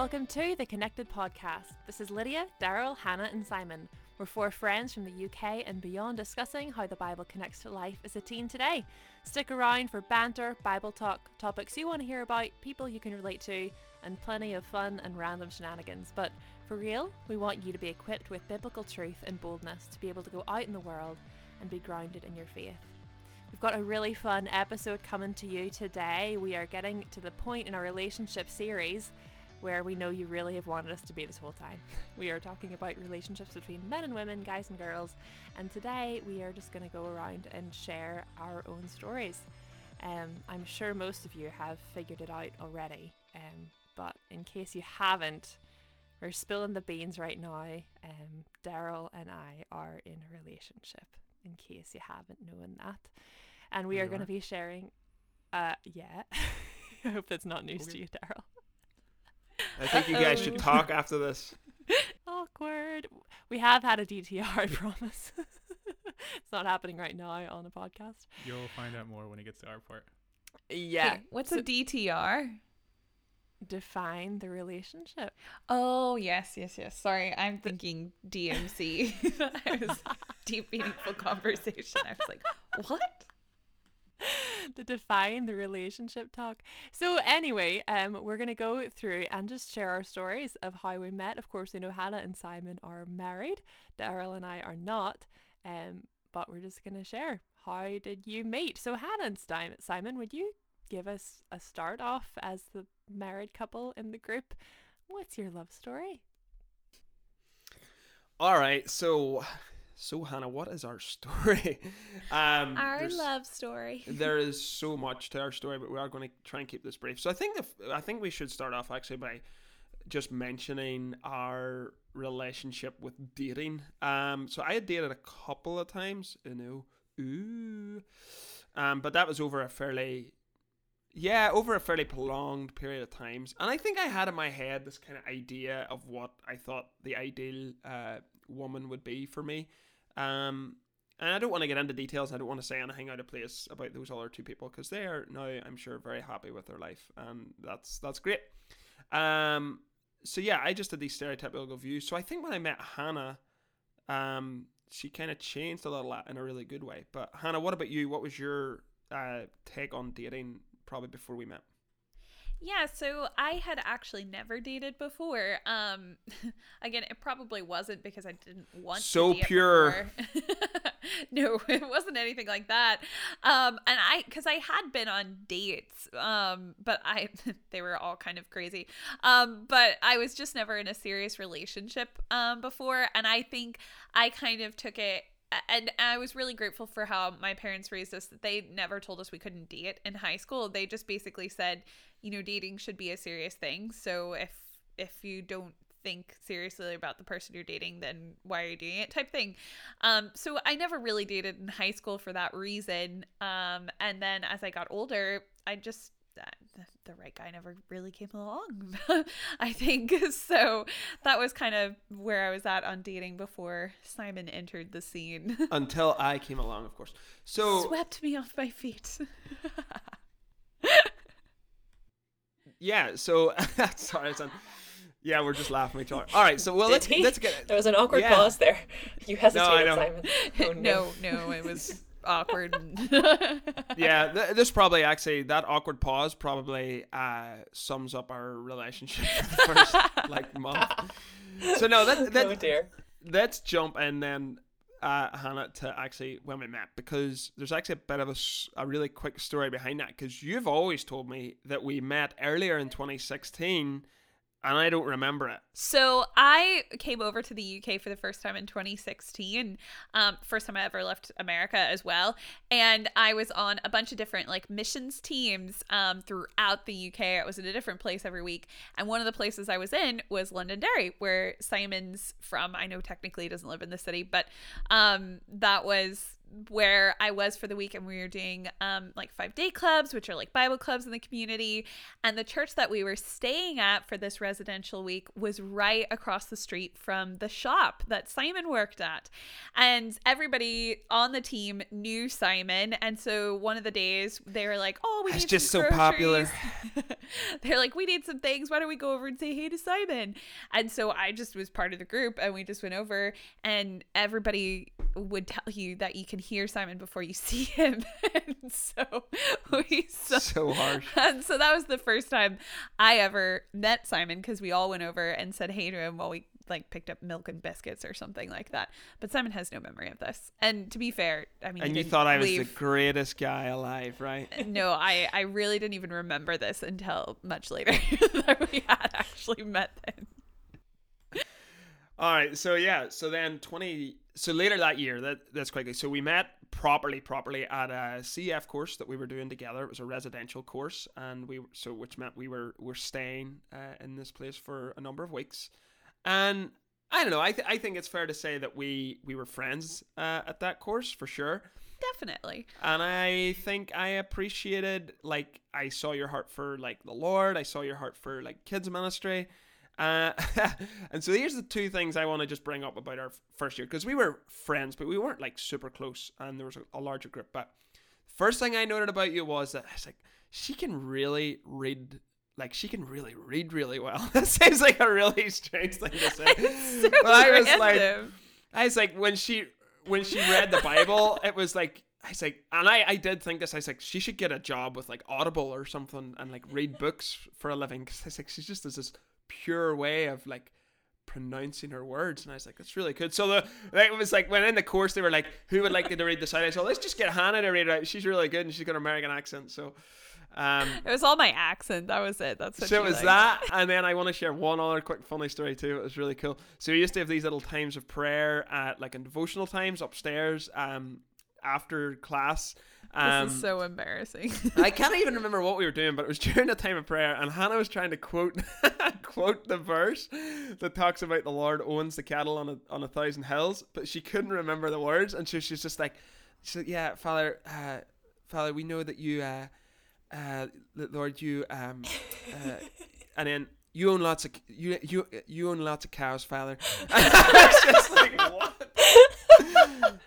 Welcome to the Connected Podcast. This is Lydia, Darrell, Hannah, and Simon. We're four friends from the UK and beyond discussing how the Bible connects to life as a teen today. Stick around for banter, Bible talk, topics you want to hear about, people you can relate to, and plenty of fun and random shenanigans. But for real, we want you to be equipped with biblical truth and boldness to be able to go out in the world and be grounded in your faith. We've got a really fun episode coming to you today. We are getting to the point in our relationship series where we know you really have wanted us to be this whole time. We are talking about relationships between men and women, guys and girls, and today we are just going to go around and share our own stories. Um, I'm sure most of you have figured it out already, um, but in case you haven't, we're spilling the beans right now. Um, Darrell and I are in a relationship, in case you haven't known that. And we You are going to be sharing, uh, yeah. I hope that's not news to you, Darrell. I think you oh guys should talk after this. Awkward. We have had a DTR, I promise. it's not happening right now on a podcast. You'll find out more when it gets to our part. Yeah. Okay, what's so a DTR? define the relationship? Oh, yes, yes, yes. Sorry, I'm thinking DMC. I was deep meaningful conversation. I was like, what? to define the relationship talk. So anyway, um, we're gonna go through and just share our stories of how we met. Of course, we know Hannah and Simon are married. Darrell and I are not. Um, but we're just gonna share. How did you meet? So Hannah and Sim- Simon, would you give us a start off as the married couple in the group? What's your love story? All right, so, so Hannah, what is our story? Um, love story. there is so much to our story, but we are going to try and keep this brief. So I think the, I think we should start off actually by just mentioning our relationship with dating. Um, so I had dated a couple of times, you know, ooh, um, but that was over a fairly, yeah, over a fairly prolonged period of times. And I think I had in my head this kind of idea of what I thought the ideal uh, woman would be for me. Um, and I don't want to get into details. I don't want to say anything out of place about those other two people because they are now, I'm sure, very happy with their life, and that's that's great. Um, so yeah, I just did these stereotypical views. So I think when I met Hannah, um, she kind of changed a little in a really good way. But Hannah, what about you? What was your uh, take on dating probably before we met? Yeah, so I had actually never dated before. Um again, it probably wasn't because I didn't want So pure. no, it wasn't anything like that. Um and I cuz I had been on dates. Um but I they were all kind of crazy. Um but I was just never in a serious relationship um before and I think I kind of took it and I was really grateful for how my parents raised us that they never told us we couldn't date in high school. They just basically said, you know, dating should be a serious thing. So if if you don't think seriously about the person you're dating, then why are you doing it? Type thing. Um, so I never really dated in high school for that reason. Um, and then as I got older, I just the, the right guy never really came along i think so that was kind of where i was at on dating before simon entered the scene Until I came along, of course. So swept me off my feet yeah, so sorry, son. Yeah, we're just laughing at each other. All right, so well, Did let's he? let's get it. There was an awkward Yeah. pause there. You hesitated, know. Simon. Oh, no no it was awkward yeah, th- this probably actually that awkward pause probably uh, sums up our relationship for the first like month. So no, that, that oh dear. let's jump in then, uh, Hannah, to actually when we met because there's actually a bit of a really quick story behind that because you've always told me that we met earlier in 2016 and I don't remember it. So I came over to the UK for the first time in 2016. Um, first time I ever left America as well, and I was on a bunch of different like missions teams um, throughout the UK. I was in a different place every week, and one of the places I was in was Londonderry, where Simon's from. I know technically he doesn't live in the city, but um, that was where I was for the week, and we were doing um, like five day clubs, which are like Bible clubs in the community. And the church that we were staying at for this residential week was right across the street from the shop that Simon worked at. And everybody on the team knew Simon. And so one of the days they were like, Oh, we It's need just so popular. They're like, We need some things. Why don't we go over and say hey to Simon? And so I just was part of the group and we just went over and everybody would tell you that you can hear Simon before you see him. and so we saw so harsh. and so that was the first time I ever met Simon because we all went over and said hey to him while we like picked up milk and biscuits or something like that. But Simon has no memory of this. And to be fair, I mean, And you thought I was the greatest guy alive, right? no, I I really didn't even remember this until much later that we had actually met then. All right, so yeah, so then twenty, so later that year, that that's quickly. So we met properly, properly at a CF course that we were doing together. It was a residential course, and we so which meant we were were staying uh, in this place for a number of weeks, and I don't know. I th- I think it's fair to say that we we were friends uh, at that course for sure. Definitely. And I think I appreciated like I saw your heart for like the Lord. I saw your heart for like kids ministry. Uh, and so here's the two things I want to just bring up about our first year because we were friends, but we weren't like super close, and there was a, a larger group. But first thing I noted about you was that I was like, she can really read, like she can really read really well. that seems like a really strange thing to say. so But I was like. I was like, when she when she read the Bible, it was like I was like, and I I did think this. I was like, she should get a job with like Audible or something and like read books for a living. Because I was like, she's just has this pure way of like pronouncing her words, and I was like, that's really good. So the like, it was like when in the course they were like, who would like to read the side? I said, let's just get Hannah to read it. She's really good and she's got an American accent, so. Um, It was all my accent. That was it. That's what so it was liked. that, and then I want to share one other quick funny story too. It was really cool. So we used to have these little times of prayer at like in devotional times upstairs, um, after class. Um, This is so embarrassing. I can't even remember what we were doing, but it was during the time of prayer, and Hannah was trying to quote quote the verse that talks about the Lord owns the cattle on a on a thousand hills, but she couldn't remember the words, and so she's just like, she said, "Yeah, Father, uh, Father, we know that you, uh, uh, Lord, you, um, uh, and then." You own lots of you you you own lots of cows, Father. And I was just like, what?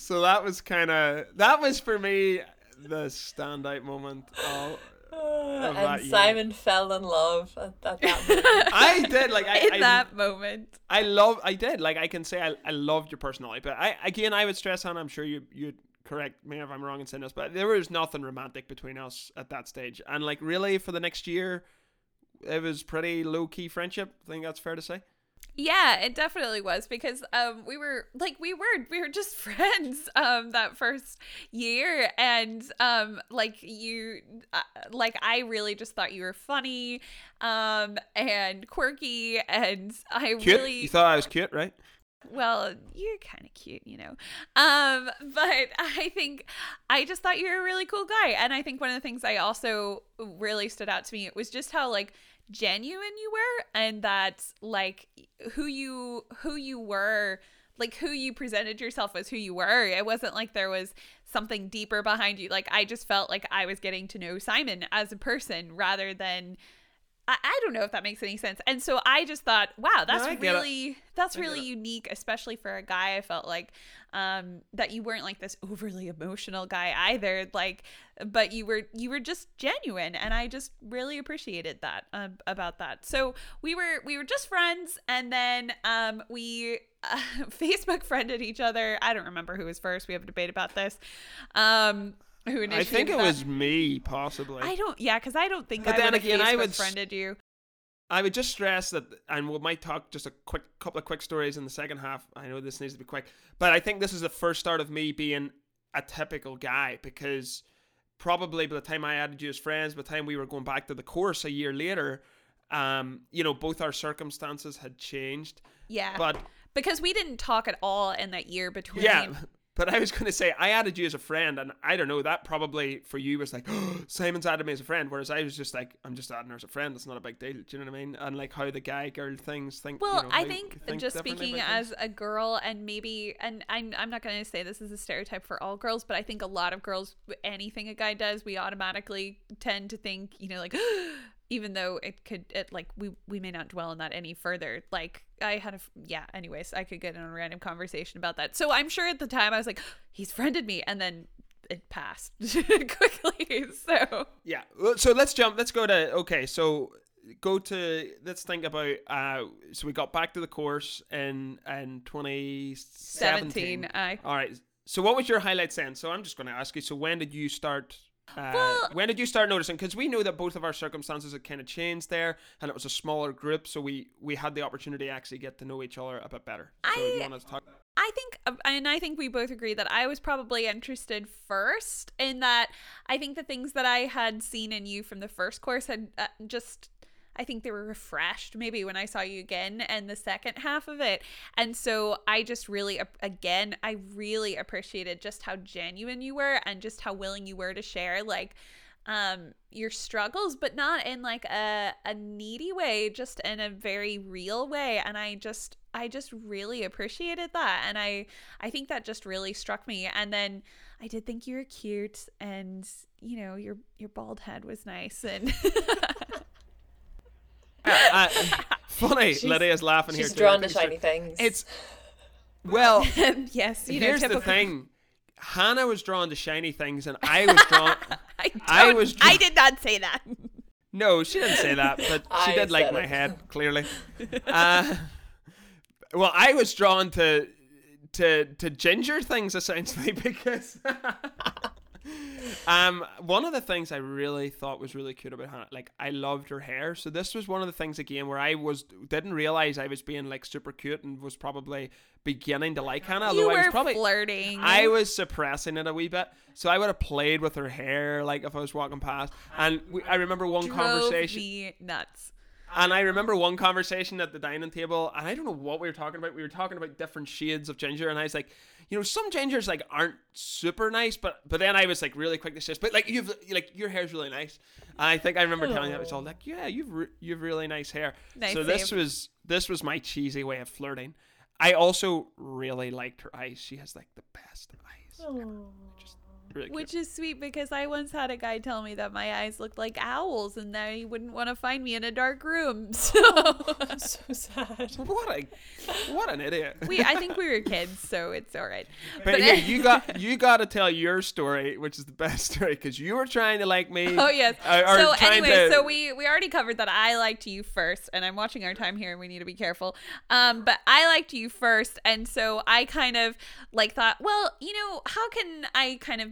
So that was kind of that was for me the standout moment. Of, Uh, that and year. Simon fell in love at, at that moment. I did like I, in I, that moment. I love I did like I can say I, I loved your personality, but I again I would stress on I'm sure you you'd correct me if I'm wrong in saying this, but there was nothing romantic between us at that stage, and like really for the next year, it was pretty low key friendship. I think that's fair to say. Yeah, it definitely was because um we were like we were we were just friends um that first year and um like you uh, like I really just thought you were funny um and quirky and I Cute. really You thought I was cute, right? well you're kind of cute you know um but i think i just thought you were a really cool guy and i think one of the things i also really stood out to me it was just how like genuine you were and that like who you who you were like who you presented yourself as who you were. It wasn't like there was something deeper behind you. Like i just felt like i was getting to know simon as a person rather than I, I don't know if that makes any sense. And so I just thought, wow, that's it. really that's I really unique, especially for a guy. I felt like um that you weren't like this overly emotional guy either, like but you were you were just genuine and I just really appreciated that um, about that. So we were we were just friends and then um we uh, Facebook friended each other. I don't remember who was first. We have a debate about this. Um who I think it that. was me, possibly. I don't yeah, cuz I don't think But I then again, I would friended you. I would just stress that, and we might talk just a quick couple of quick stories in the second half. I know this needs to be quick, but I think this is the first start of me being a typical guy because probably by the time I added you as friends, by the time we were going back to the course a year later, um, you know, both our circumstances had changed. Yeah. But because we didn't talk at all in that year between yeah, But I was going to say I added you as a friend, and I don't know that probably for you was like Simon's added me as a friend, whereas I was just like I'm just adding her as a friend. It's not a big deal. Do you know what I mean? And like how the guy girl things think. Well, you know, I think, think just speaking as a girl, and maybe, and I'm, I'm not going to say this is a stereotype for all girls, but I think a lot of girls, anything a guy does, we automatically tend to think, you know, like, even though it could, it like we we may not dwell on that any further. Like I had a yeah. Anyways, I could get in a random conversation about that. So I'm sure at the time I was like, he's friended me, and then it passed quickly. So Yeah. So let's jump. Let's go to okay. So go to let's think about. uh So we got back to the course in in 2017. 17, I All right. So what was your highlight then? So I'm just going to ask you. So when did you start? Uh, Well- when did you start noticing? Because we know that both of our circumstances had kind of changed there, and it was a smaller group, so we we had the opportunity to actually get to know each other a bit better. So I- want to talk? I think, uh, and I think we both agree that I was probably interested first in that I think the things that I had seen in you from the first course had uh, just, I think they were refreshed maybe when I saw you again and the second half of it. And so I just really, again, I really appreciated just how genuine you were and just how willing you were to share. Like, um your struggles but not in like a a needy way just in a very real way and i just i just really appreciated that and i i think that just really struck me and then i did think you were cute and you know your your bald head was nice and Uh, funny, She's- Lydia's laughing here. She's too. I drawn to think it's shiny things. It's well. yes you know here's typical the thing. Hannah was drawn to shiny things, and I was drawn. I, I don't- was I did not say that No, she didn't say that, but she I did like said my head clearly. Uh, well, I was drawn to to to ginger things essentially because um one of the things I really thought was really cute about Hannah, like I loved her hair. So this was one of the things again where I was didn't realize I was being like super cute and was probably beginning to like Hannah. you Although I was were probably flirting I was suppressing it a wee bit, so I would have played with her hair, like if I was walking past. And we, I remember one drove conversation, me nuts and I remember one conversation at the dining table, and I don't know what we were talking about. We were talking about different shades of ginger, and I was like, you know, some gingers like aren't super nice, but but then I was like really quick to say, but like you've like your hair's really nice. And I think I remember telling that was all like, yeah, you've re- you've really nice hair. Nice so this save. was this was my cheesy way of flirting. I also really liked her eyes. She has like the best eyes. ever. Just really. Which is sweet because I once had a guy tell me that my eyes looked like owls and that he wouldn't want to find me in a dark room. So so sad. what a what an idiot. we I think we were kids, so it's all right. But, here, you got you got to tell your story, which is the best story, because you were trying to like me. Oh yes. uh, or so trying anyway, to- so we we already covered that I liked you first, and I'm watching our time here, and we need to be careful. Um, but I liked you first, and so I kind of like thought, well, you know, how can I kind of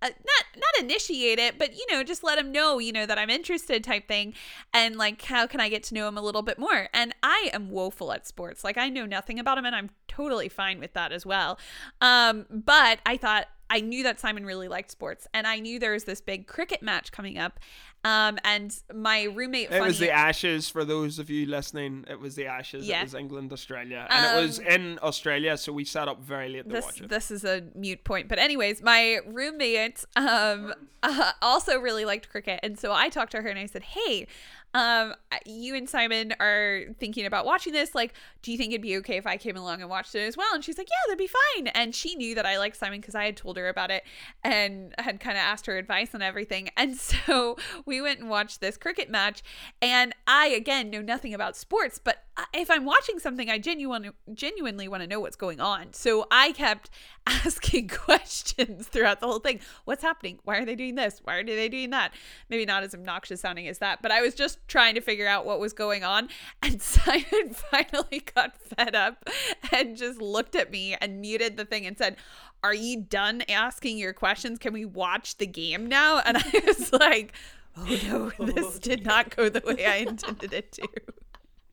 uh, not not initiate it, but you know, just let him know, you know, that I'm interested, type thing, and like, how can I get to know him a little bit more? And I am woeful at sports, like I know nothing about him, and I'm totally fine with that as well. Um, but I thought I knew that Simon really liked sports, and I knew there was this big cricket match coming up. Um, and my roommate, It was the Ashes for those of you listening. It was the Ashes. Yeah. It was England, Australia, and it was Um, in Australia. So we sat up very late to this watch it. this is a mute point but anyways my roommate um uh, also really liked cricket and so i talked to her and i said hey um you and simon are thinking about watching this like do you think it'd be okay if i came along and watched it as well? And she's like yeah that'd be fine. And she knew that i liked simon because i had told her about it and had kind of asked her advice on everything. And so we went and watched this cricket match. And i again know nothing about sports but if i'm watching something i genuinely genuinely want to know what's going on. So i kept asking questions throughout the whole thing. What's happening? Why are they doing this? Why are they doing that? Maybe not as obnoxious sounding as that but i was just trying to figure out what was going on. And simon finally got fed up and just looked at me and muted the thing and said are you done asking your questions? Can we watch the game now? And i was like oh no this did not go the way i intended it to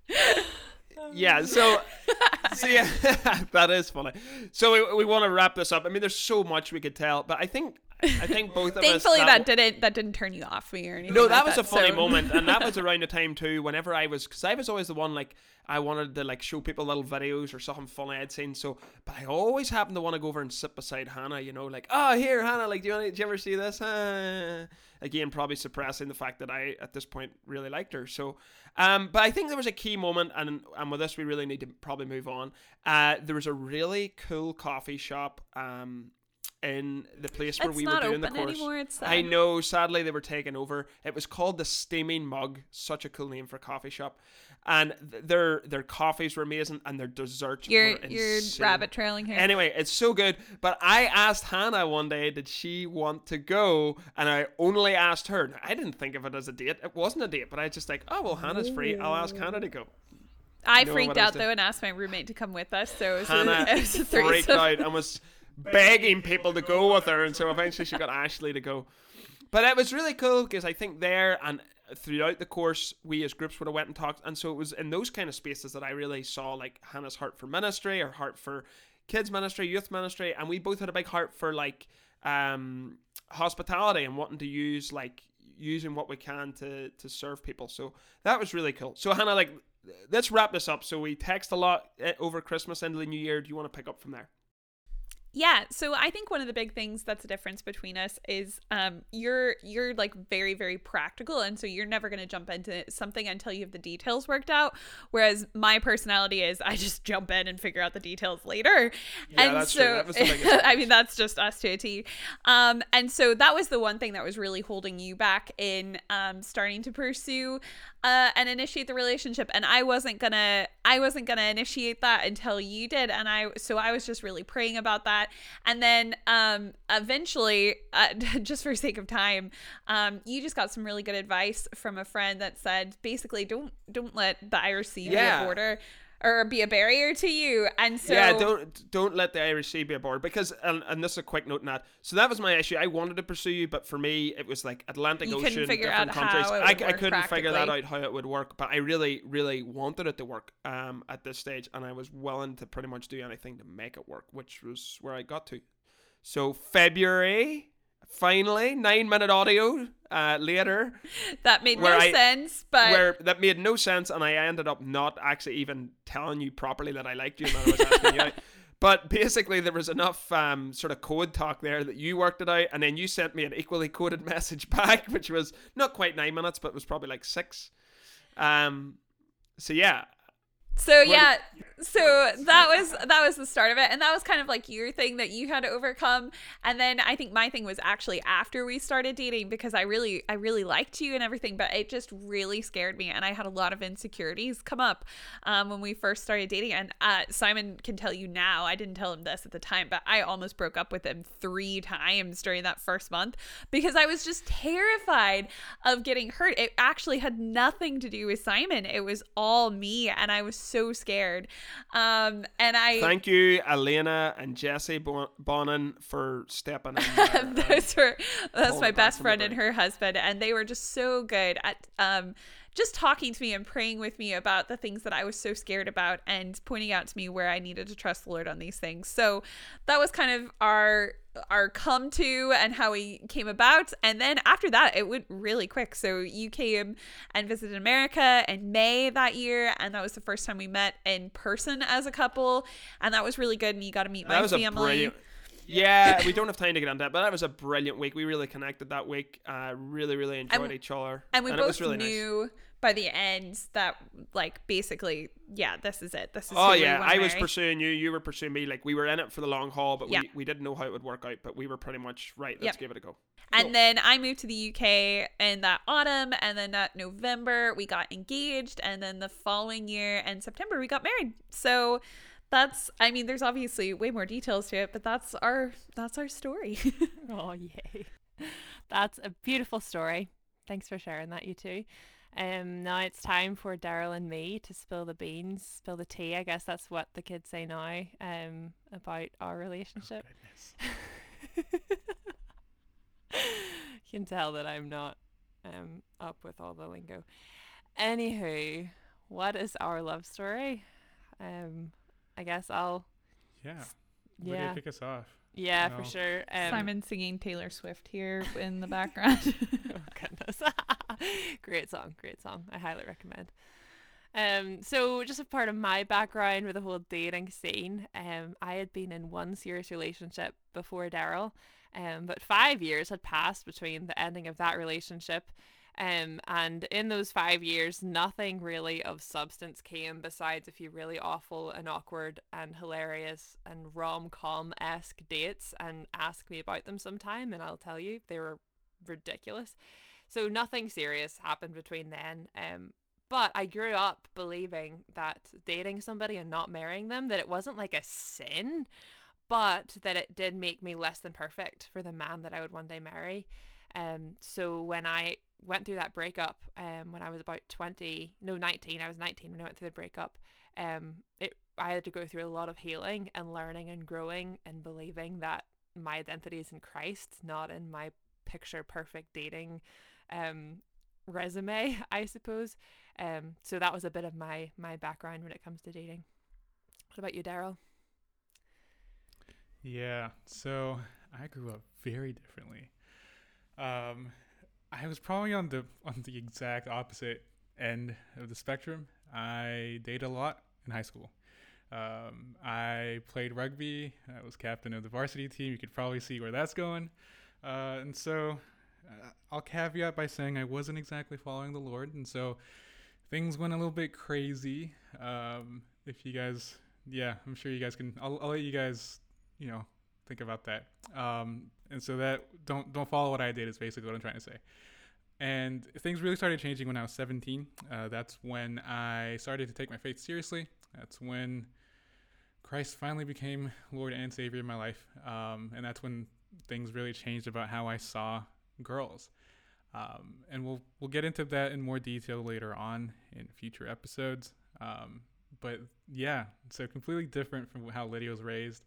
yeah. So, so yeah, that is funny. So we, we want to wrap this up. I mean, there's so much we could tell, but I think I think both of us. Thankfully, that that, didn't that didn't turn you off me or anything. No, like that was a funny so- moment, and that was around the time too. Whenever I was, because I was always the one like I wanted to like show people little videos or something funny I'd seen. So, but I always happened to want to go over and sit beside Hannah. You know, like, oh here, Hannah, like, do you want? Did you ever see this? Uh, again, probably suppressing the fact that I at this point really liked her. So, um, but I think there was a key moment, and and with this we really need to probably move on. Uh, there was a really cool coffee shop. Um, in the place where It's we were doing the course. anymore. I know, sadly, they were taken over. It was called the Steaming Mug, such a cool name for a coffee shop. And th- their their coffees were amazing, and their desserts You're were you're rabbit trailing here. Anyway, it's so good. But I asked Hannah one day, did she want to go? And I only asked her. Now, I didn't think of it as a date. It wasn't a date, but I just like, oh well, Hannah's free. I'll ask Hannah to go. I freaked out though and asked my roommate to come with us. So it was, Hannah a, it was a freaked threesome. out and was begging people to go with her, and so eventually she got Ashley to go. But it was really cool because I think there and throughout the course, we as groups would have went and talked, and so it was in those kind of spaces that I really saw like Hannah's heart for ministry or heart for kids ministry, youth ministry, and we both had a big heart for like um, hospitality and wanting to use like using what we can to to serve people. So that was really cool. So Hannah, like, let's wrap this up. So we text a lot eh, over Christmas into the New Year. Do you want to pick up from there? Yeah, so I think one of the big things that's a difference between us is um you're you're like very very practical and so you're never going to jump into something until you have the details worked out whereas my personality is I just jump in and figure out the details later. Yeah, and that's true. so That was the I mean that's just us to a T. Um and so that was the one thing that was really holding you back in um starting to pursue uh and initiate the relationship. And I wasn't to I wasn't to initiate that until you did. And I so I was just really praying about that. And then um eventually uh, just for sake of time um you just got some really good advice from a friend that said basically don't don't let the Irish Sea be Yeah. a border or be a barrier to you and so yeah, don't don't let the Irish Sea be a board because and, and this is a quick note on that. So that was my issue. I wanted to pursue you, but for me it was like Atlantic You couldn't Ocean, figure different out countries. how it I, I couldn't figure that out how it would work, but I really really wanted it to work um at this stage, and I was willing to pretty much do anything to make it work, which was where I got to. So February. Finally, nine minute audio uh, later, that made no I- sense but where that made no sense, and I ended up not actually even telling you properly that I liked you and I was asking you out. But basically, there was enough um, sort of code talk there that you worked it out, and then you sent me an equally coded message back, which was not quite nine minutes, but was probably like six. Um, so yeah, So yeah, so that was that was the start of it, and that was kind of like your thing that you had to overcome. And then I think my thing was actually after we started dating because I really I really liked you and everything, but it just really scared me, and I had a lot of insecurities come up um, when we first started dating. And uh, Simon can tell you now, I didn't tell him this at the time, but I almost broke up with him three times during that first month because I was just terrified of getting hurt. It actually had nothing to do with Simon; it was all me, and I was so scared. Um, and I thank you, Elena and Jesse Bon- Bonin, for stepping in. those were that's my best friend and her husband, and they were just so good at um just talking to me and praying with me about the things that I was so scared about and pointing out to me where I needed to trust the Lord on these things. So that was kind of our our come to and how we came about. And then after that, it went really quick. So you came and visited America in May that year, and that was the first time we met in person as a couple, and that was really good. And you got to meet my that was family. a brilliant. Yeah, we don't have time to get into that, but that was a brilliant week. We really connected that week. Uh, really, really enjoyed And- each other, and we it both was really nice. Knew by the end that like basically yeah this is it this is Oh yeah, wanna I was marry. pursuing you. You were pursuing me. Like we were in it for the long haul, but Yeah. we, we didn't know how it would work out. But we were pretty much right. Let's Yep. give it a go. and Cool. then i moved to the uk in that autumn and then that november we got engaged and then the following year in september we got married so that's i mean there's obviously way more details to it but that's our that's our story Oh, yay. That's a beautiful story. Thanks for sharing that, you two. Um, now it's time for Darrell and me to spill the beans, spill the tea. I guess that's what the kids say now um, about our relationship. you can tell that I'm not um, up with all the lingo. Anywho, what is our love story? Um, I guess I'll Yeah. Where do yeah. you kick us off? Yeah, No. for sure. Um, Simon singing Taylor Swift here in the background. oh goodness. great song, great song. I highly recommend. Um, so just a part of my background with the whole dating scene, um, I had been in one serious relationship before Darrell, um, but five years had passed between the ending of that relationship. Um, and in those five years, nothing really of substance came besides a few really awful and awkward and hilarious and rom com esque dates. And ask me about them sometime, and I'll tell you they were ridiculous. So nothing serious happened between then. Um, but I grew up believing that dating somebody and not marrying them, that it wasn't like a sin, but that it did make me less than perfect for the man that I would one day marry. Um, so when I went through that breakup, um, when I was about 20, no, 19, I was 19 when I went through the breakup, um, it, I had to go through a lot of healing and learning and growing and believing that my identity is in Christ, not in my picture perfect dating um resume i suppose um so that was a bit of my my background when it comes to dating what about you darrell Yeah. So I grew up very differently. Um, I was probably on the on the exact opposite end of the spectrum. I dated a lot in high school. Um, I played rugby. I was captain of the varsity team. You could probably see where that's going. Uh, and so I'll caveat by saying I wasn't exactly following the Lord, and so things went a little bit crazy. Um, if you guys, yeah, I'm sure you guys can. I'll, I'll let you guys, you know, think about that. Um, and so that don't don't follow what I did is basically what I'm trying to say. And things really started changing when I was 17. Uh, that's when I started to take my faith seriously. That's when Christ finally became Lord and Savior in my life. Um, and that's when things really changed about how I saw girls. Um, and we'll we'll get into that in more detail later on in future episodes. Um, but yeah, so completely different from how Lydia was raised.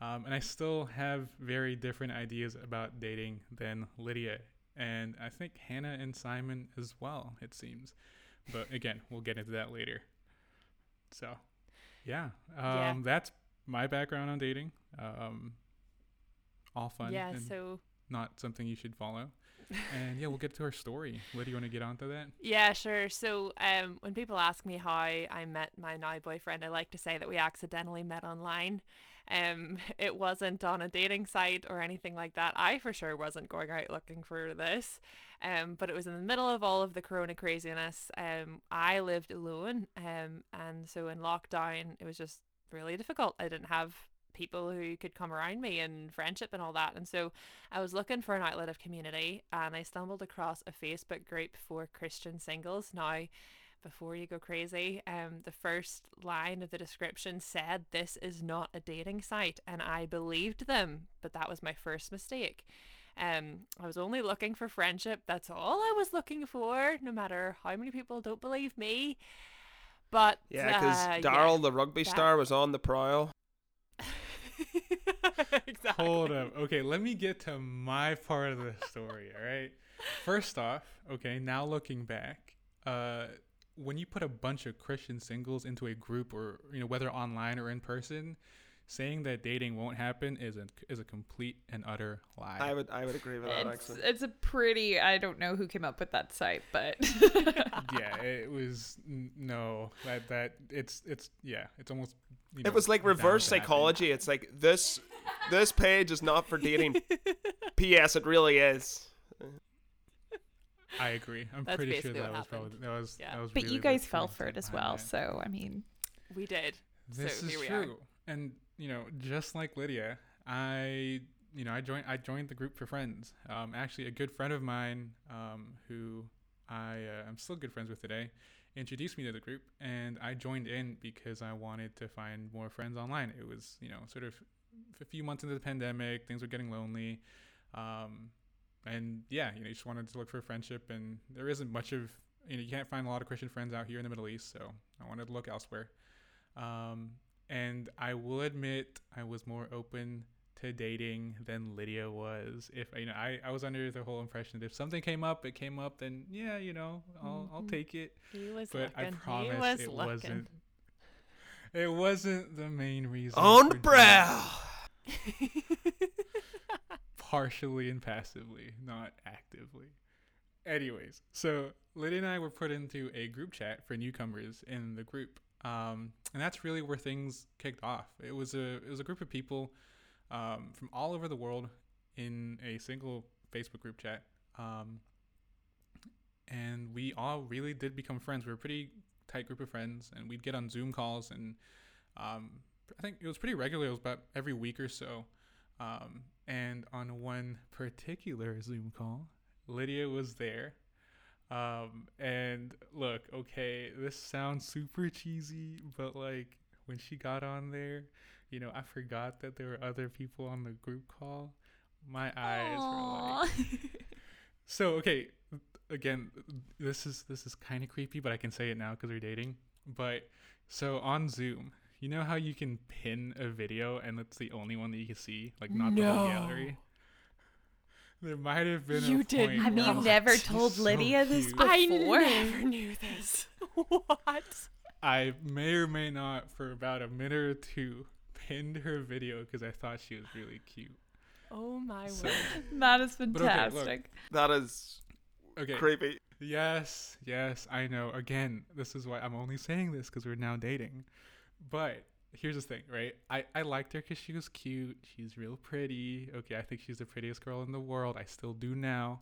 Um, and I still have very different ideas about dating than Lydia. And I think Hannah and Simon as well, it seems. But again, we'll get into that later. So, yeah, um, Yeah. that's my background on dating. Um, all fun yeah so not something you should follow. And yeah, we'll get to our story. Lydia, you want to get onto that? Yeah, sure. So, um, when people ask me how I met my now boyfriend, I like to say that we accidentally met online. Um, it wasn't on a dating site or anything like that. I for sure wasn't going out looking for this. Um, but it was in the middle of all of the corona craziness. Um, I lived alone. Um, and so in lockdown, it was just really difficult. I didn't have people who could come around me and friendship and all that. And so I was looking for an outlet of community and I stumbled across a Facebook group for Christian singles. Now, before you go crazy, um, the first line of the description said this is not a dating site, and I believed them, but that was my first mistake. Um, I was only looking for friendship. That's all I was looking for, no matter how many people don't believe me. But Yeah, because uh, Darrell, the rugby that- star, was on the prowl. exactly. Hold up. Okay, let me get to my part of the story, all right? First off, okay, now looking back, uh when you put a bunch of Christian singles into a group or you know whether online or in person, saying that dating won't happen is a is a complete and utter lie. I would I would agree with that It's, actually. it's a pretty. I don't know who came up with that site, but yeah, it was n- no that that it's it's yeah, it's almost you know, It was like reverse psychology. It's like this this page is not for dating. P.S. It really is. I agree. I'm That's pretty sure that what was probably that was Yeah. that was but really you guys fell for it as well. So I mean, we did. This So is here we true. are. And you know, just like Lydia, I you know, I joined I joined the group for friends. Um, actually, a good friend of mine, um, who I uh, I'm still good friends with today, introduced me to the group, and I joined in because I wanted to find more friends online. It was you know sort of a few months into the pandemic, things were getting lonely. Um, and yeah, you know, you just wanted to look for friendship, and there isn't much of you know, you can't find a lot of Christian friends out here in the Middle East, so I wanted to look elsewhere. Um, and I will admit I was more open to dating than Lydia was. If you know, I, I was under the whole impression that if something came up, it came up, then yeah, you know, I'll I'll Mhm. take it. He was But I promise was it looking. wasn't. It wasn't the main reason. On the dating. brow. partially and passively, not actively. Anyways, so Lydia and I were put into a group chat for newcomers in the group, um, and that's really where things kicked off. It was a it was a group of people um, from all over the world in a single Facebook group chat, um, and we all really did become friends. We were a pretty tight group of friends, and we'd get on Zoom calls, and um, I think it was pretty regular. It was about every week or so. Um, and on one particular Zoom call, Lydia was there. Um, and look, okay, this sounds super cheesy, but like when she got on there, you know, I forgot that there were other people on the group call. My eyes were like. So okay, again, this is this is kind of creepy, but I can say it now because we're dating. But so on Zoom, you know how you can pin a video and it's the only one that you can see, like not the whole gallery. There might have been. You a did point Have you I was never like, "She's told so Lydia this cute." before? I never knew this. what? I may or may not, for about a minute or two, pinned her video because I thought she was really cute. Oh my So- word. That is okay, look. fantastic. That is Okay. creepy. Yes, yes, I know. Again, this is why I'm only saying this because we're now dating. But here's the thing, right? I, I liked her because she was cute. She's real pretty. Okay, I think she's the prettiest girl in the world. I still do now.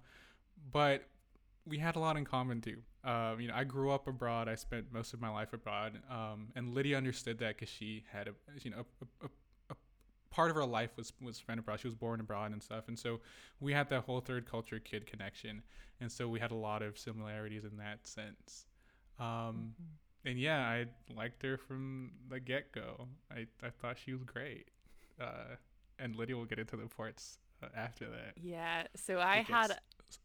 But we had a lot in common too. Um, you know, I grew up abroad. I spent most of my life abroad. Um, and Lydia understood that because she had a, you know, a, a, a part of her life was was spent abroad. She was born abroad and stuff. And so we had that whole third culture kid connection and so we had a lot of similarities in that sense. Um, and yeah, I liked her from the get go. I, I thought she was great. Uh, and Lydia will get into the parts uh, after that. Yeah. So I had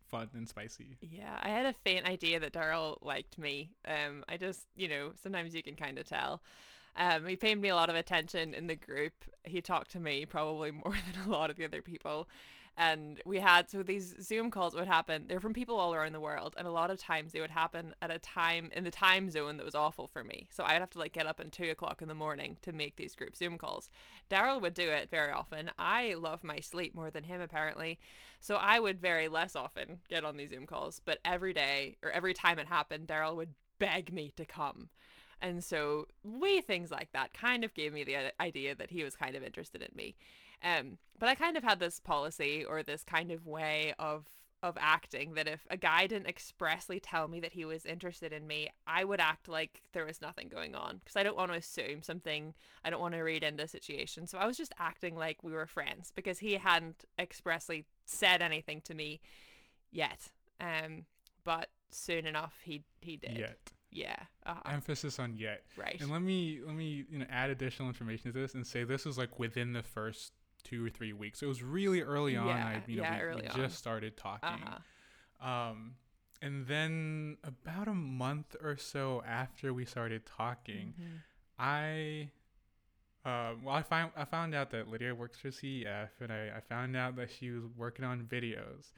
fun and spicy. Yeah, I had a faint idea that Darrell liked me. Um, I just, you know, sometimes you can kind of tell. Um, he paid me a lot of attention in the group. He talked to me probably more than a lot of the other people. And we had, so these Zoom calls would happen. They're from people all around the world. And a lot of times they would happen at a time in the time zone that was awful for me. So I'd have to like get up at two o'clock in the morning to make these group Zoom calls. Darrell would do it very often. I love my sleep more than him, apparently. So I would very less often get on these Zoom calls, but every day or every time it happened, Darrell would beg me to come. And so wee things like that kind of gave me the idea that he was kind of interested in me. Um, but I kind of had this policy or this kind of way of of acting that if a guy didn't expressly tell me that he was interested in me, I would act like there was nothing going on because I don't want to assume something. I don't want to read into the situation. So I was just acting like we were friends because he hadn't expressly said anything to me yet. Um, but soon enough he he did. Yet. Yeah. Uh-huh. Emphasis on yet. right. And let me let me you know add additional information to this and say this was like within the first two or three weeks. It was really early on. Yeah, I you know yeah, we, early we on. just started talking. Uh-huh. Um, and then about a month or so after we started talking, Mhm. I, uh, well, I found I found out that Lydia works for CEF, and I, I found out that she was working on videos.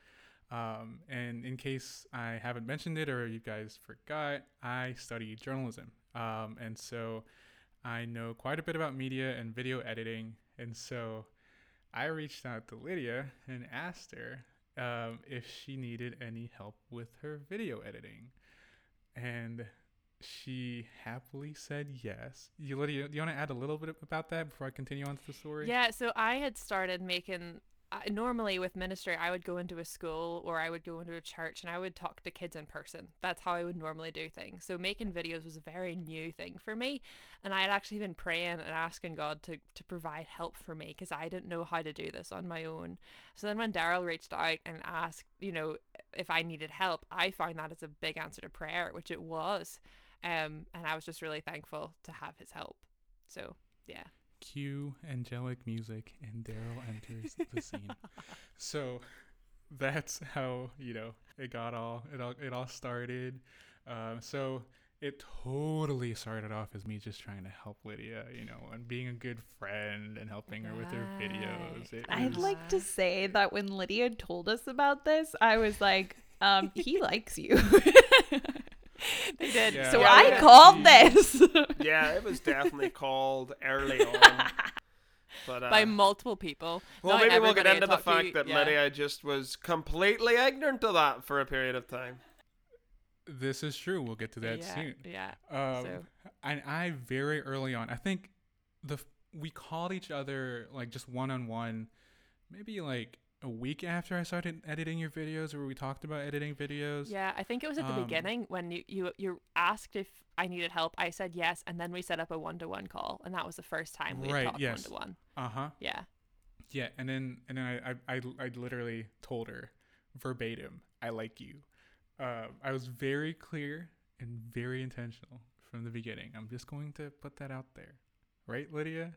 Um, and in case I haven't mentioned it or you guys forgot, I study journalism. Um, and so I know quite a bit about media and video editing. And so I reached out to Lydia and asked her um, if she needed any help with her video editing. And she happily said yes. You, Lydia, do you want to add a little bit about that before I continue on to the story? Yeah, so I had started making. I normally with ministry, I would go into a school or I would go into a church and I would talk to kids in person. That's how I would normally do things. So making videos was a very new thing for me, and I had actually been praying and asking God to to provide help for me because I didn't know how to do this on my own. So then when Darrell reached out and asked, you know, if I needed help, I found that as a big answer to prayer, which it was, um, and I was just really thankful to have his help. So yeah. Cue angelic music and Darrell enters the scene. So that's how you know it got all it all it all started. Um, so it totally started off as me just trying to help Lydia, you know, and being a good friend and helping her with her videos. It I'd was- like to say that when Lydia told us about this, I was like, um, he likes you. They did. Yeah. so Yeah, I yeah. called this. Yeah, it was definitely called early on. But uh, by multiple people. well, Now maybe we'll get into the fact you- that yeah. Lydia just was completely ignorant to that for a period of time. This is true. We'll get to that yeah, soon. Yeah. Um, So- and I very early on, I think the we called each other like just one on one, maybe like a week after I started editing your videos, where we talked about editing videos. Yeah, I think it was at the Um, beginning when you, you you asked if I needed help. I said yes, and then we set up a one to one call, and that was the first time we Right, talked one to one. Uh huh. Yeah. Yeah, and then and then I I, I I literally told her verbatim, "I like you." Uh, I was very clear and very intentional from the beginning. I'm just going to put that out there, right, Lydia?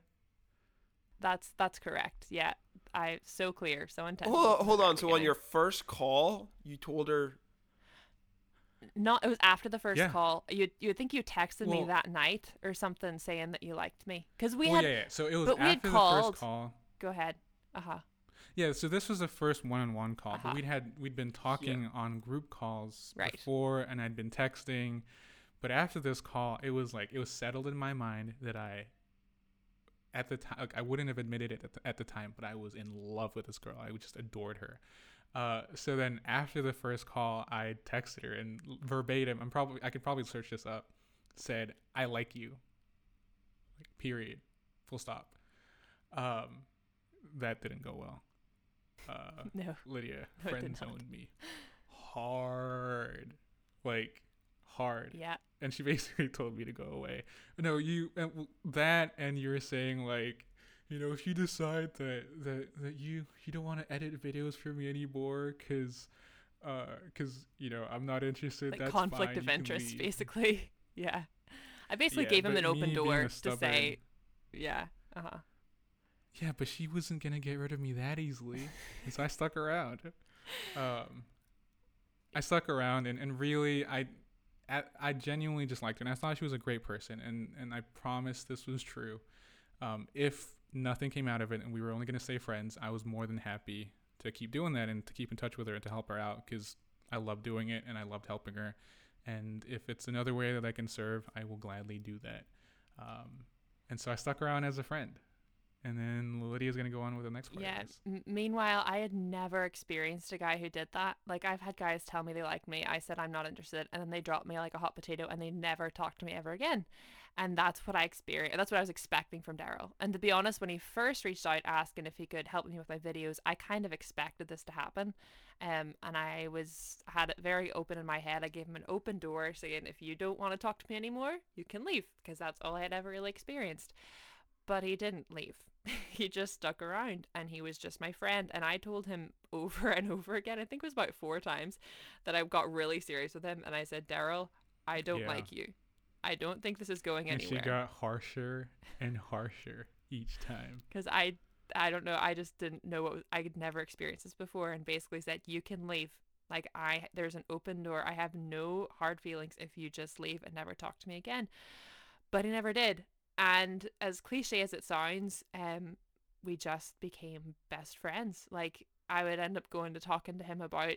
That's that's correct. Yeah, I so clear, so intense. Hold, from hold on. So on your first call, you told her. not it was after the first Yeah. call. You you think you texted me that night or something saying that you liked me because we well, had yeah, yeah. So it was but we had after the called- first call. go ahead. Uh huh. Yeah, so this was the first one-on-one call, Uh-huh. but we'd had we'd been talking on group calls Right. before, and I'd been texting. But after this call, it was like it was settled in my mind that I, at the time, like, I wouldn't have admitted it at the, at the time, but I was in love with this girl. I just adored her. Uh, so then after the first call, I texted her and verbatim, I'm probably I could probably search this up. Said I like you. Like period, full stop. Um, that didn't go well. Uh, No. Lydia No, friend zoned me hard, like hard, Yeah. and she basically told me to go away. No, you and that, and you were saying like, you know, if you decide that that that you you don't want to edit videos for me anymore, cause, uh, cause you know I'm not interested. Like that's conflict fine, of interest, basically. Yeah. I basically Yeah, gave him an open door a to say, yeah. Uh huh. Yeah, but she wasn't gonna get rid of me that easily, so I stuck around. Um, I stuck around, and, and really, I, I, I genuinely just liked her, and I thought she was a great person, and and I promised this was true. Um, if nothing came out of it, and we were only gonna stay friends, I was more than happy to keep doing that and to keep in touch with her and to help her out because I love doing it and I loved helping her. And if it's another way that I can serve, I will gladly do that. Um, and so I stuck around as a friend. And then Lydia's gonna go on with the next part. Yeah. M- meanwhile, I had never experienced a guy who did that. Like I've had guys tell me they like me. I said I'm not interested, and then they dropped me like a hot potato, and they never talked to me ever again. And that's what I experienced. That's what I was expecting from Darrell. And to be honest, when he first reached out asking if he could help me with my videos, I kind of expected this to happen. Um, and I was had it very open in my head. I gave him an open door, saying if you don't want to talk to me anymore, you can leave, because that's all I had ever really experienced. But he didn't leave. he just stuck around and he was just my friend. And I told him over and over again, I think it was about four times, that I got really serious with him. And I said, Darrell, I don't Yeah. like you. I don't think this is going anywhere. And she got harsher and harsher each time. Because I, I don't know, I just didn't know what was, I had never experienced this before and basically said, you can leave. Like I, there's an open door. I have no hard feelings if you just leave and never talk to me again. But he never did. And as cliche as it sounds, um, we just became best friends. Like I would end up going to talking to him about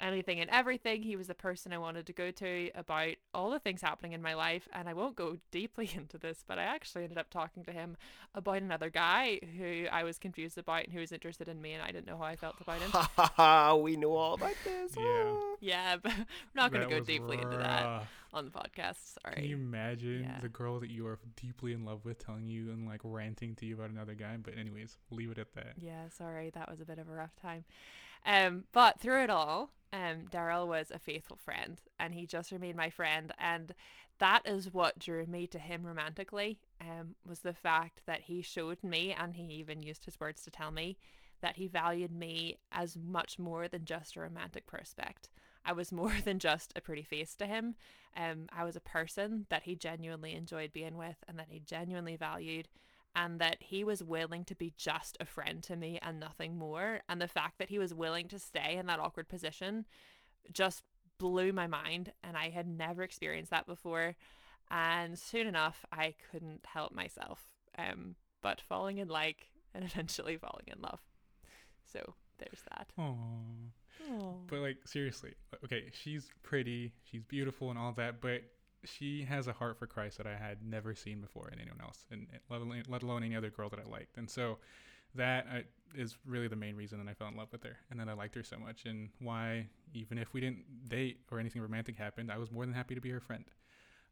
anything and everything. He was the person I wanted to go to about all the things happening in my life. And I won't go deeply into this, but I actually ended up talking to him about another guy who I was confused about and who was interested in me, and I didn't know how I felt about him. Ha ha ha! We know all about this. Yeah. Ah. yeah, but we're not going to go was deeply into that on the podcast. Sorry. Can you imagine Yeah. the girl that you are deeply in love with telling you and like ranting to you about another guy? But anyways, leave it at that. Yeah, sorry, that was a bit of a rough time. Um, but through it all, um, Darrell was a faithful friend, and he just remained my friend, and that is what drew me to him romantically. Um, was the fact that he showed me, and he even used his words to tell me that he valued me as much more than just a romantic prospect. I was more than just a pretty face to him. Um, I was a person that he genuinely enjoyed being with, and that he genuinely valued and that he was willing to be just a friend to me and nothing more. And the fact that he was willing to stay in that awkward position just blew my mind. And I had never experienced that before. And soon enough, I couldn't help myself, um, but falling in like and eventually falling in love. So there's that. Aww. But like seriously, okay, she's pretty, she's beautiful and all that, but she has a heart for Christ that I had never seen before in anyone else, and let alone, let alone any other girl that I liked. And so that I, is really the main reason that I fell in love with her, and that I liked her so much, and why even if we didn't date or anything romantic happened, I was more than happy to be her friend.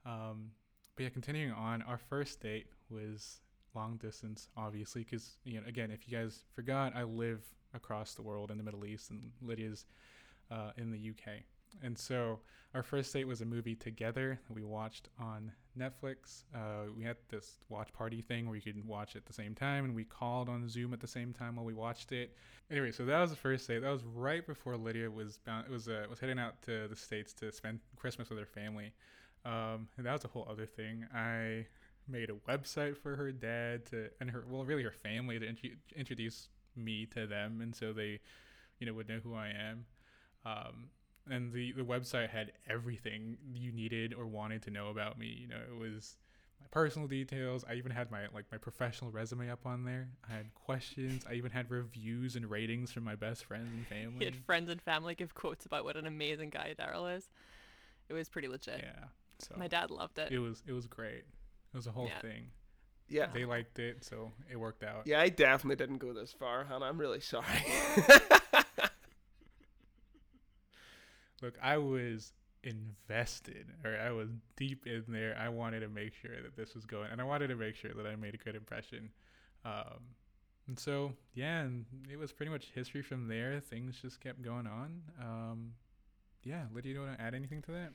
Um, but yeah, continuing on, our first date was long distance, obviously, because you know, again, if you guys forgot, I live across the world in the Middle East, and Lydia's uh, in the UK. And so our first date was a movie together that we watched on Netflix. Uh, we had this watch party thing where you could watch at the same time, and we called on Zoom at the same time while we watched it. Anyway, so that was the first date. That was right before Lydia was bound, was uh, was heading out to the states to spend Christmas with her family. Um, and that was a whole other thing. I made a website for her dad to and her well really her family to int- introduce me to them, and so they, you know, would know who I am. Um, and the the website had everything you needed or wanted to know about me. You know, it was my personal details. I even had my like my professional resume up on there. I had questions. I even had reviews and ratings from my best friends and He family. had friends and family give quotes about what an amazing guy Darrell is. It was pretty legit. Yeah. So My dad loved it. it was it was great. It was a whole Yeah. thing. Yeah. They liked it, so it worked out. Yeah, I definitely didn't go this far, and I'm really sorry. Look, I was invested, or I was deep in there. I wanted to make sure that this was going, and I wanted to make sure that I made a good impression. Um, and so, yeah, and it was pretty much history from there. Things just kept going on. Um, yeah, Lydia, do you want to add anything to that?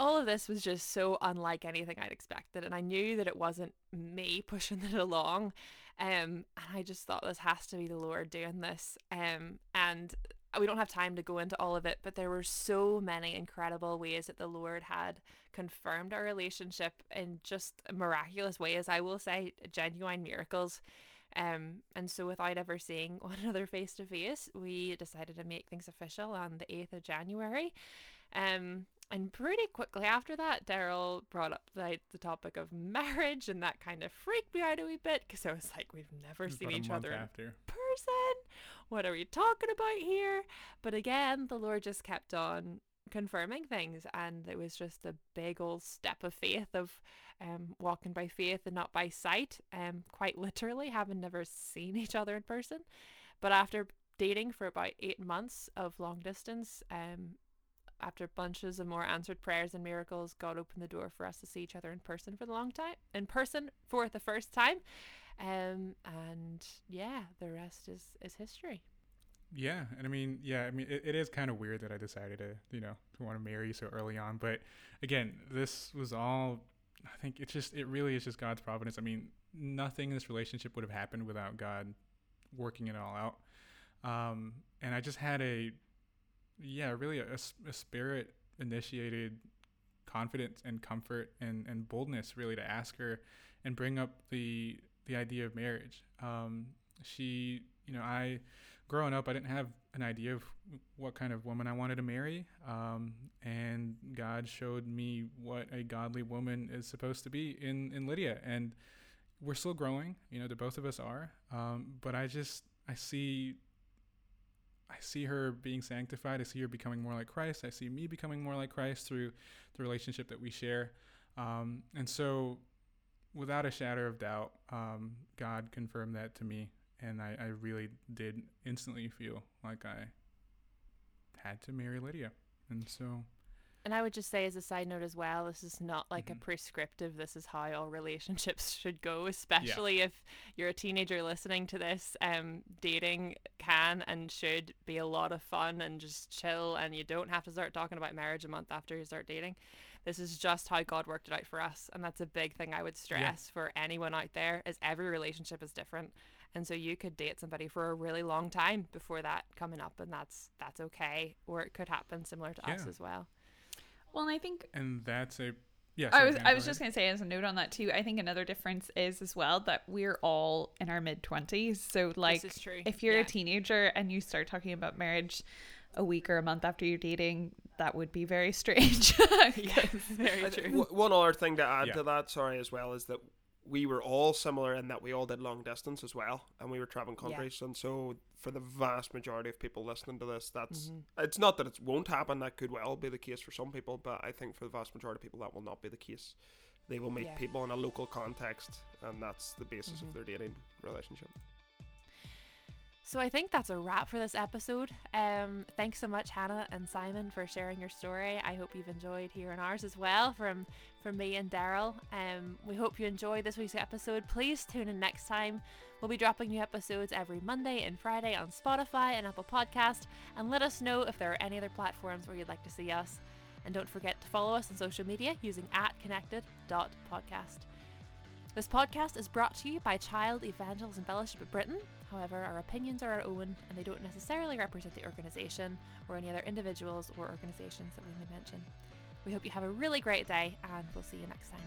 all of this was just so unlike anything I'd expected, and I knew that it wasn't me pushing it along. Um, and I just thought this has to be the Lord doing this. Um, and we don't have time to go into all of it, but there were so many incredible ways that the Lord had confirmed our relationship in just miraculous ways. I will say, genuine miracles. Um, and so without ever seeing one another face to face, we decided to make things official on the 8th of January. Um, and pretty quickly after that, Darrell brought up the, the topic of marriage, and that kind of freaked me out a wee bit because I was like, we've never It was seen each other in person. What are we talking about here? But again, the Lord just kept on confirming things, and it was just a big old step of faith of um, walking by faith and not by sight, um, quite literally, having never seen each other in person. But after dating for about eight months of long distance, um, after bunches of more answered prayers and miracles, God opened the door for us to see each other in person for the long time, in person for the first time. Um, and yeah, the rest is is history. Yeah, and I mean, yeah, I mean, it, it is kind of weird that I decided to, you know, to want to marry so early on. But again, this was all. I think it's just, it really is just God's providence. I mean, nothing in this relationship would have happened without God working it all out. Um, and I just had a, yeah, really a spirit initiated confidence and comfort and, and boldness really to ask her and bring up the the idea of marriage. Um, she, you know, I growing up, I didn't have an idea of what kind of woman I wanted to marry. Um, and God showed me what a godly woman is supposed to be in, in Lydia. And we're still growing, you know, the both of us are. Um, but I just, I see, I see her being sanctified. I see her becoming more like Christ. I see me becoming more like Christ through the relationship that we share. Um, and so, without a shadow of doubt, um, God confirmed that to me and I, I really did instantly feel like I had to marry Lydia. And so, And I would just say, as a side note as well, this is not like Mhm. a prescriptive, this is how all relationships should go, especially if you're a teenager listening to this. Um, dating can and should be a lot of fun and just chill, and you don't have to start talking about marriage a month after you start dating. This is just how God worked it out for us, and that's a big thing I would stress for anyone out there. Is every relationship is different, and so you could date somebody for a really long time before that coming up, and that's that's okay, or it could happen similar to us as well. Well, and I think and that's a, yeah. I was Hannah, I was ahead. just gonna say as a note on that too. I think another difference is as well that we're all in our mid twenties. So like, this is true. if you're yeah. a teenager and you start talking about marriage a week or a month after you're dating, that would be very strange. yes, very true. one other thing to add Yeah. to that, sorry, as well, is that we were all similar in that we all did long distance as well, and we were traveling Yeah. countries. And so, for the vast majority of people listening to this, that's Mhm. it's not that it won't happen. That could well be the case for some people, but I think for the vast majority of people, that will not be the case. They will meet Yeah. people in a local context, and that's the basis Mhm. of their dating relationship. So I think that's a wrap for this episode. Um, thanks so much, Hannah and Simon, for sharing your story. I hope you've enjoyed hearing ours as well from from me and Darrell. Um, we hope you enjoyed this week's episode. Please tune in next time. We'll be dropping new episodes every Monday and Friday on Spotify and Apple Podcast. And let us know if there are any other platforms where you'd like to see us. And don't forget to follow us on social media using at connected.podcast. This podcast is brought to you by Child Evangelism Fellowship of Britain. However, our opinions are our own and they don't necessarily represent the organisation or any other individuals or organisations that we may mention. We hope you have a really great day and we'll see you next time.